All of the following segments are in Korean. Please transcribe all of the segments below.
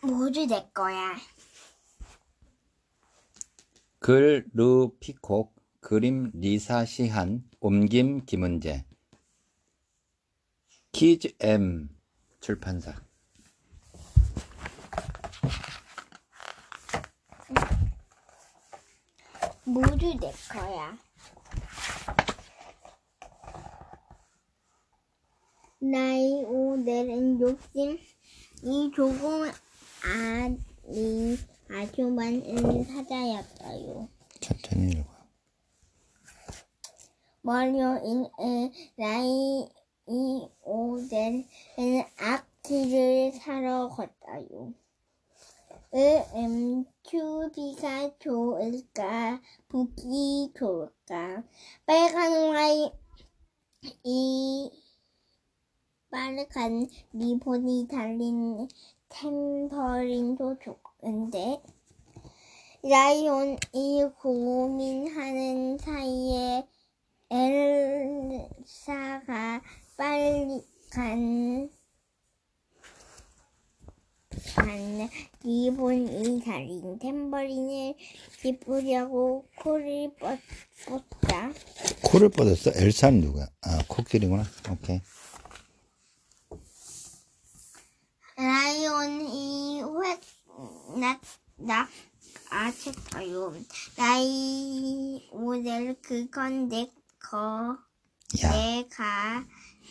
모두 내 거야. 글, 르, 피콕, 그림, 리사, 시한, 옮김, 김은재. 키즈 M 출판사. 모두 내 거야. 나이 오늘은 욕심이 조금 아니 아주 많은 사자였어요. 천천히 읽어. 월요일에 나이 오늘은 악기를 사러 갔어요. 음, 추비가 좋을까, 보기 좋을까, 빨간 와이, 이, 빨간 리본이 달린 템퍼린도 좋은데, 라이온이 고민하는 사이에 엘사가 빨리 간, 간 리본이 달린 탬버린을 짚으려고 코를 뻗, 뻗다. 코를 뻗었어? 엘사는 누구야? 아, 코끼리구나. 오케이. 라이온이 획, 낙, 낙, 아쳤어요. 라이, 오늘 그건 내 거, 야, 내가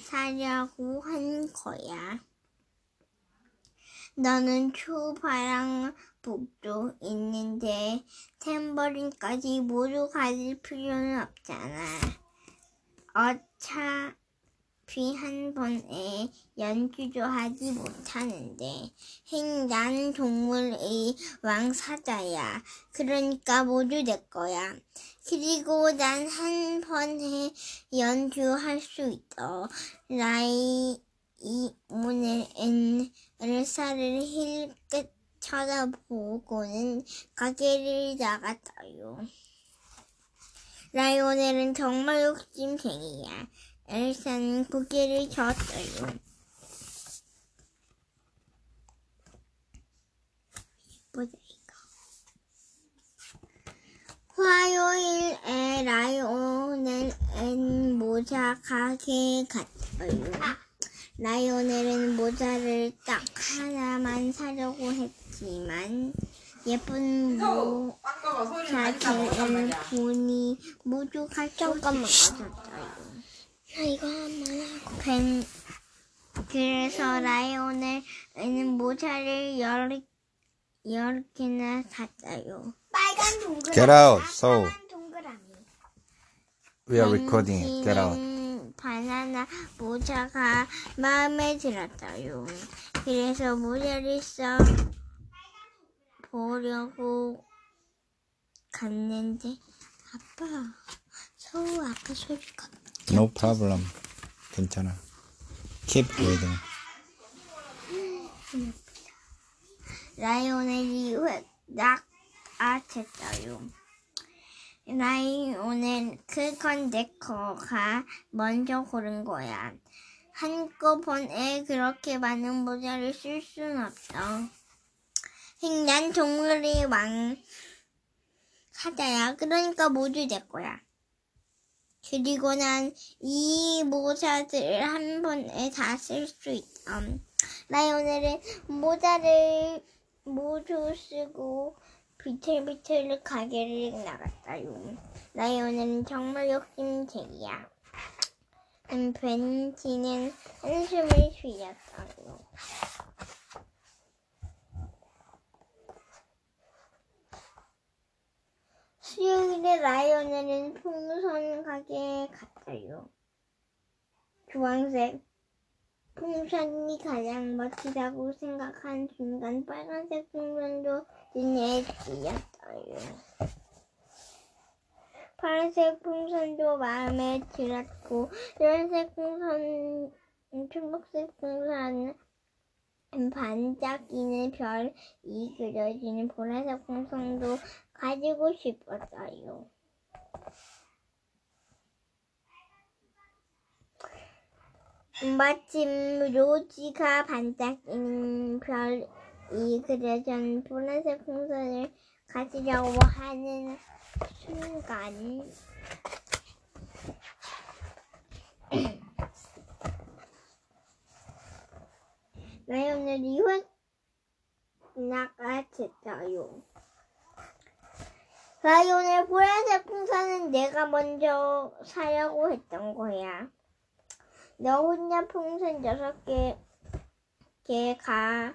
사려고 한 거야. 너는 초파랑 복도 있는데 탬버린까지 모두 가질 필요는 없잖아. 어차 피한 번에 연주도 하지 못하는데 행단 동물의 왕사자야. 그러니까 모두 내 거야. 그리고 난 한 번에 연주할 수 있어. 라이 이 오늘은 엘사를 힐끗 쳐다보고는 가게를 나갔어요. 라이오넬은 정말 욕심쟁이야. 엘사는 고개를 젓어요. 예쁘다 이거. 화요일에 라이오넬은 모자 가게에 갔어요. 라이오넬은 모자를 딱 하나만 사려고 했지만 예쁜 모자들을 보니 모두 잠깐만 가졌어요. 나 이거 한번 하고. 괜, 그래서 라이오넬은 모자를 열, 열 개나 샀어요. 빨간 동그라미. Get out, so. 빨간 동그라미. we are recording. it. Get out. 바나나 모자가 마음에 들었어요. 그래서 모자를 써 보려고 갔는데 아빠 서우 아까 소리가 No problem. 괜찮아. Keep reading. 라이오넬이 낙 아쳤어요. 라이오넬 그건 내 거가 먼저 고른 거야. 한꺼번에 그렇게 많은 모자를 쓸 순 없어. 난 동물의 왕 사자야. 그러니까 모두 내 거야. 그리고 난 이 모자들을 한 번에 다 쓸 수 있어. 라이오넬은 모자를 모두 쓰고 비틀비틀 가게를 나갔어요. 라이오넬은 정말 욕심쟁이야. 음, 벤치는 한숨을 쉬었어요. 수요일에 라이오넬은 풍선 가게에 갔어요. 주황색 풍선이 가장 멋지다고 생각한 순간 빨간색 풍선도 눈에 띄었어요. 파란색 풍선도 마음에 들었고 노란색 풍선, 초록색 풍선, 반짝이는 별이 그려지는 보라색 풍선도 가지고 싶었어요. 마침 로지가 반짝이는 별이 그려진 보라색 풍선을 가지려고 하는 순간 라이오넬이 확 나가졌어요. 라이오넬 보라색 풍선은 내가 먼저 사려고 했던 거야. 너 혼자 풍선 여섯 개, 개가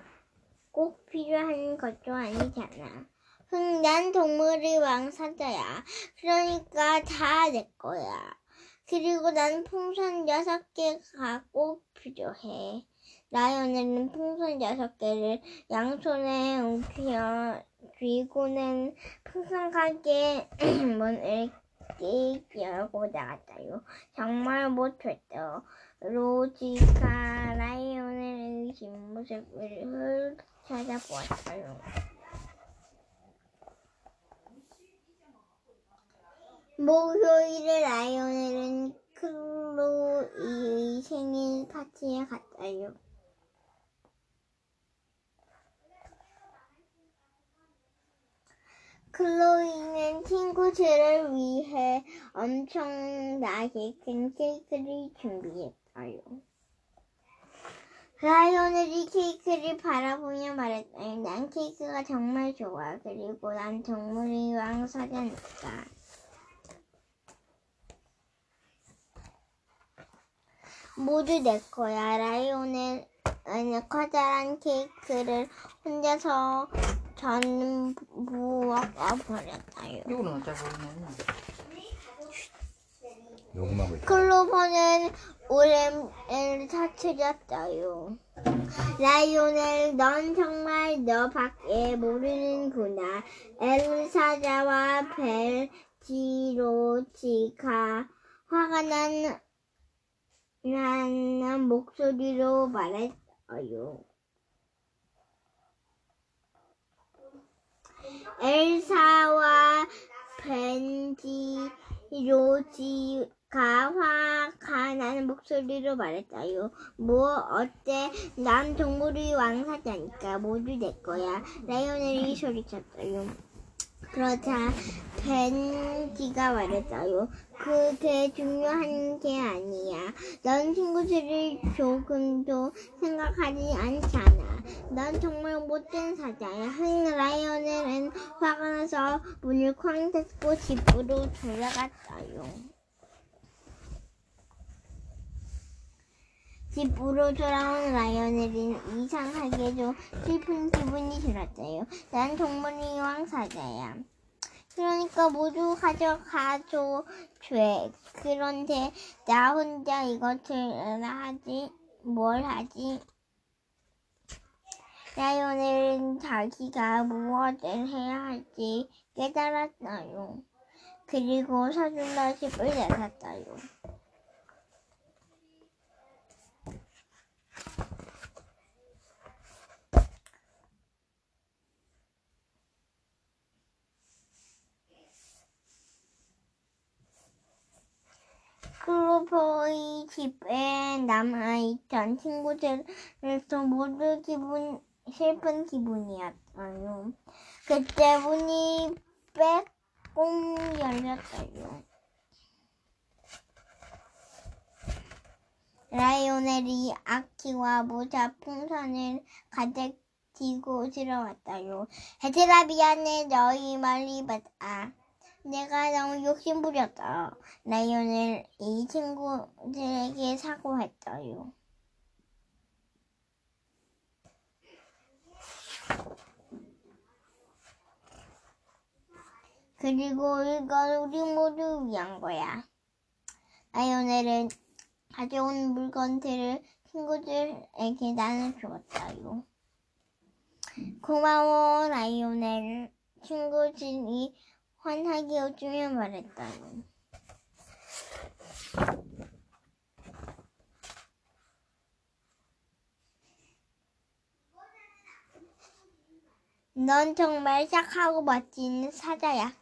꼭 필요한 것도 아니잖아. 흥, 난 동물의 왕사자야. 그러니까 다 내 거야. 그리고 난 풍선 여섯 개가 꼭 필요해. 라이오넬은 풍선 여섯 개를 양손에 웅크려 쥐고는 풍선 가게 문을 띡 열고 나갔다요. 정말 못했어. 로지가 라이오넬의 뒷모습을 찾아보았어요. 목요일에 라이오넬은 클로이의 생일 파티에 갔어요. 클로이는 친구들을 위해 엄청나게 큰 케이크를 준비했어요. 라이오넬이 케이크를 바라보며 말했어요. 난 케이크가 정말 좋아. 그리고 난 동물의 왕 사자니까. 모두 내 거야. 라이오넬은 커다란 케이크를 혼자서 전부 먹어버렸어요. 이거는 어쩌고 요금하고 있다. 클로버는 오랜을 터뜨렸어요. 라이오넬, 넌 정말 너밖에 모르는구나. 엘사자와 벨지로치가 화가 난, 나는 목소리로 말했어요. 엘사와 벤지로지가 화가 나는 목소리로 말했어요. 뭐 어때? 난 동물의 왕사자니까 모두 내 거야. 라이오넬이 소리쳤어요. 그러자 벤지가 말했어요. 그게 중요한 게 아니야. 넌 친구들을 조금도 생각하지 않잖아. 넌 정말 못된 사자야. 흥 라이오넬은 화가 나서 문을 쾅 닫고 집으로 돌아갔어요. 집으로 돌아온 라이오넬은 이상하게도 슬픈 기분이 들었어요. 난 동물의 왕사자야. 그러니까 모두 가져가줘 돼. 그런데 나 혼자 이것을 하지 뭘 하지? 라이오넬은 자기가 무엇을 해야 할지 깨달았어요. 그리고 서둘러 집을 나섰어요. 클로버의 집에 남아있던 친구들도 모두 기분, 슬픈 기분이었어요. 그때 문이 빼꼼 열렸어요. 라이오넬이 아키와 모자 풍선을 가득 지고 들어왔어요. 얘들아 미안해 너희 말이 맞아. 내가 너무 욕심부렸다. 라이온을 이 친구들에게 사과했어요. 그리고 이건 우리 모두 위한 거야. 라이오넬은 가져온 물건들을 친구들에게 나눠주었어요. 고마워, 라이오넬. 친구들이 환하게 웃으며 말했어요. 넌 정말 착하고 멋진 사자야.